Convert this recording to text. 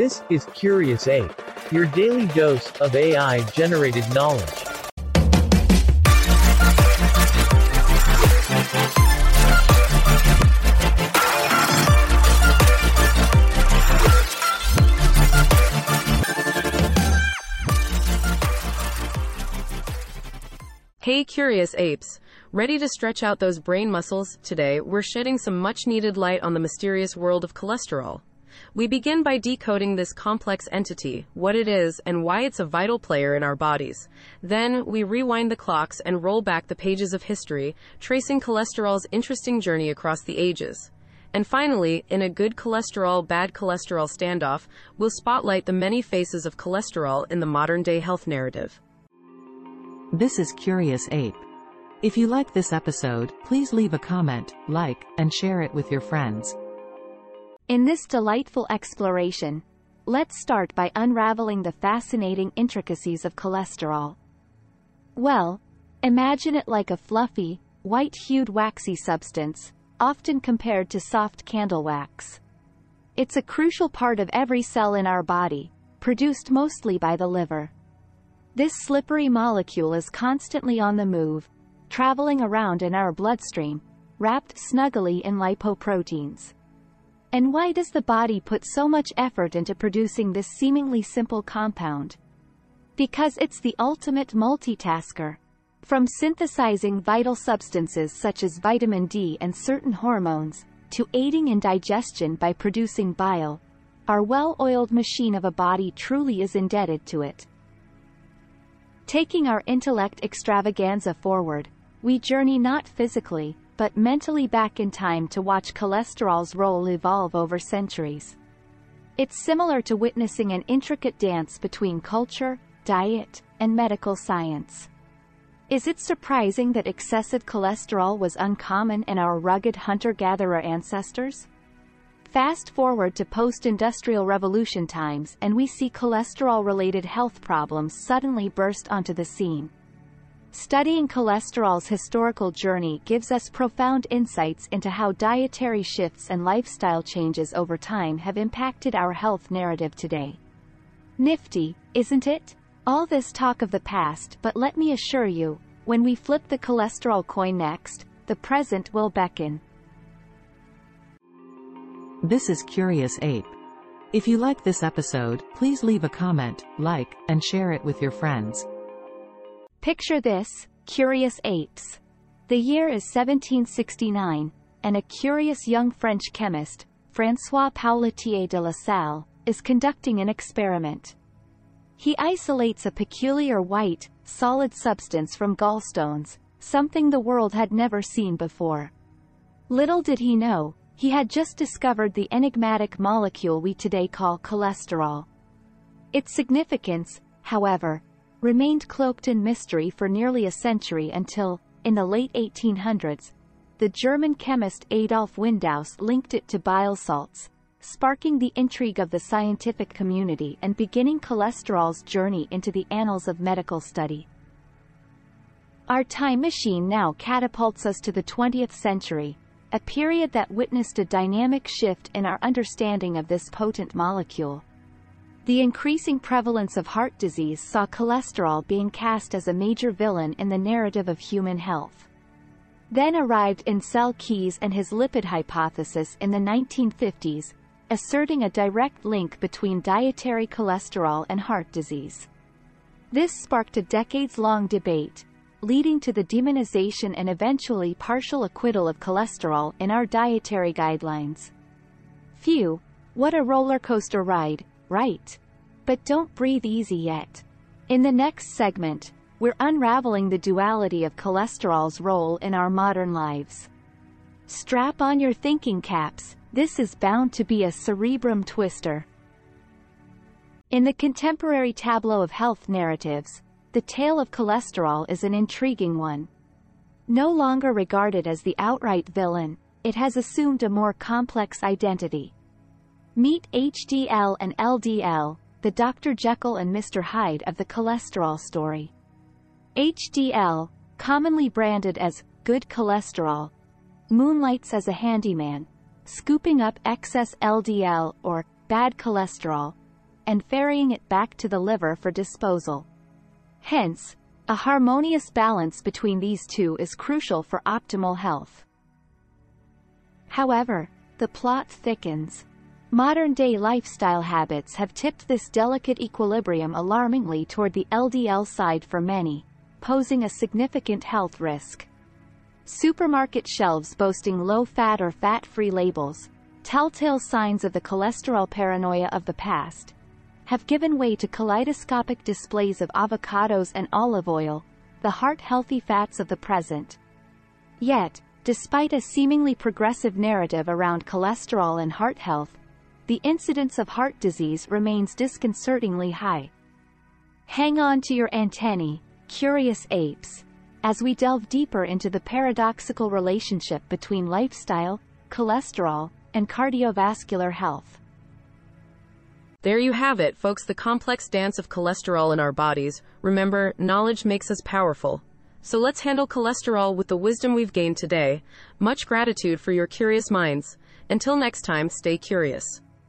This is Curious Ape, your daily dose of AI generated knowledge. Hey curious apes, ready to stretch out those brain muscles? Today, we're shedding some much needed light on the mysterious world of cholesterol. We begin by decoding this complex entity, what it is, and why it's a vital player in our bodies. Then, we rewind the clocks and roll back the pages of history, tracing cholesterol's interesting journey across the ages. And finally, in a good cholesterol, bad cholesterol standoff, we'll spotlight the many faces of cholesterol in the modern day health narrative. This is Curious Ape. If you like this episode, please leave a comment, like, and share it with your friends. In this delightful exploration, let's start by unraveling the fascinating intricacies of cholesterol. Well, imagine it like a fluffy, white-hued waxy substance, often compared to soft candle wax. It's a crucial part of every cell in our body, produced mostly by the liver. This slippery molecule is constantly on the move, traveling around in our bloodstream, wrapped snugly in lipoproteins. And why does the body put so much effort into producing this seemingly simple compound? Because it's the ultimate multitasker. From synthesizing vital substances such as vitamin D and certain hormones, to aiding in digestion by producing bile, our well-oiled machine of a body truly is indebted to it. Taking our intellect extravaganza forward, we journey not physically, but mentally back in time to watch cholesterol's role evolve over centuries. It's similar to witnessing an intricate dance between culture, diet, and medical science. Is it surprising that excessive cholesterol was uncommon in our rugged hunter-gatherer ancestors? Fast forward to post-industrial revolution times and we see cholesterol-related health problems suddenly burst onto the scene. Studying cholesterol's historical journey gives us profound insights into how dietary shifts and lifestyle changes over time have impacted our health narrative today. Nifty, isn't it? All this talk of the past but let me assure you, when we flip the cholesterol coin next, the present will beckon. This is Curious Ape. If you like this episode, please leave a comment, like, and share it with your friends. Picture this, curious apes. The year is 1769, and a curious young French chemist, François Poulletier de la Salle, is conducting an experiment. He isolates a peculiar white, solid substance from gallstones, something the world had never seen before. Little did he know, he had just discovered the enigmatic molecule we today call cholesterol. Its significance, however, remained cloaked in mystery for nearly a century until, in the late 1800s, the German chemist Adolf Windaus linked it to bile salts, sparking the intrigue of the scientific community and beginning cholesterol's journey into the annals of medical study. Our time machine now catapults us to the 20th century, a period that witnessed a dynamic shift in our understanding of this potent molecule. The increasing prevalence of heart disease saw cholesterol being cast as a major villain in the narrative of human health. Then arrived Ancel Keys and his lipid hypothesis in the 1950s, asserting a direct link between dietary cholesterol and heart disease. This sparked a decades-long debate, leading to the demonization and eventually partial acquittal of cholesterol in our dietary guidelines. Phew, what a roller coaster ride, right? But don't breathe easy yet. In the next segment, we're unraveling the duality of cholesterol's role in our modern lives. Strap on your thinking caps, this is bound to be a cerebrum twister. In the contemporary tableau of health narratives, the tale of cholesterol is an intriguing one. No longer regarded as the outright villain, it has assumed a more complex identity. Meet HDL and LDL, the Dr. Jekyll and Mr. Hyde of the cholesterol story. HDL, commonly branded as good cholesterol, moonlights as a handyman, scooping up excess LDL or bad cholesterol, and ferrying it back to the liver for disposal. Hence, a harmonious balance between these two is crucial for optimal health. However, the plot thickens. Modern-day lifestyle habits have tipped this delicate equilibrium alarmingly toward the LDL side for many, posing a significant health risk. Supermarket shelves boasting low-fat or fat-free labels, telltale signs of the cholesterol paranoia of the past, have given way to kaleidoscopic displays of avocados and olive oil, the heart-healthy fats of the present. Yet, despite a seemingly progressive narrative around cholesterol and heart health, the incidence of heart disease remains disconcertingly high. Hang on to your antennae, curious apes, as we delve deeper into the paradoxical relationship between lifestyle, cholesterol, and cardiovascular health. There you have it, folks, the complex dance of cholesterol in our bodies. Remember, knowledge makes us powerful. So let's handle cholesterol with the wisdom we've gained today. Much gratitude for your curious minds. Until next time, stay curious.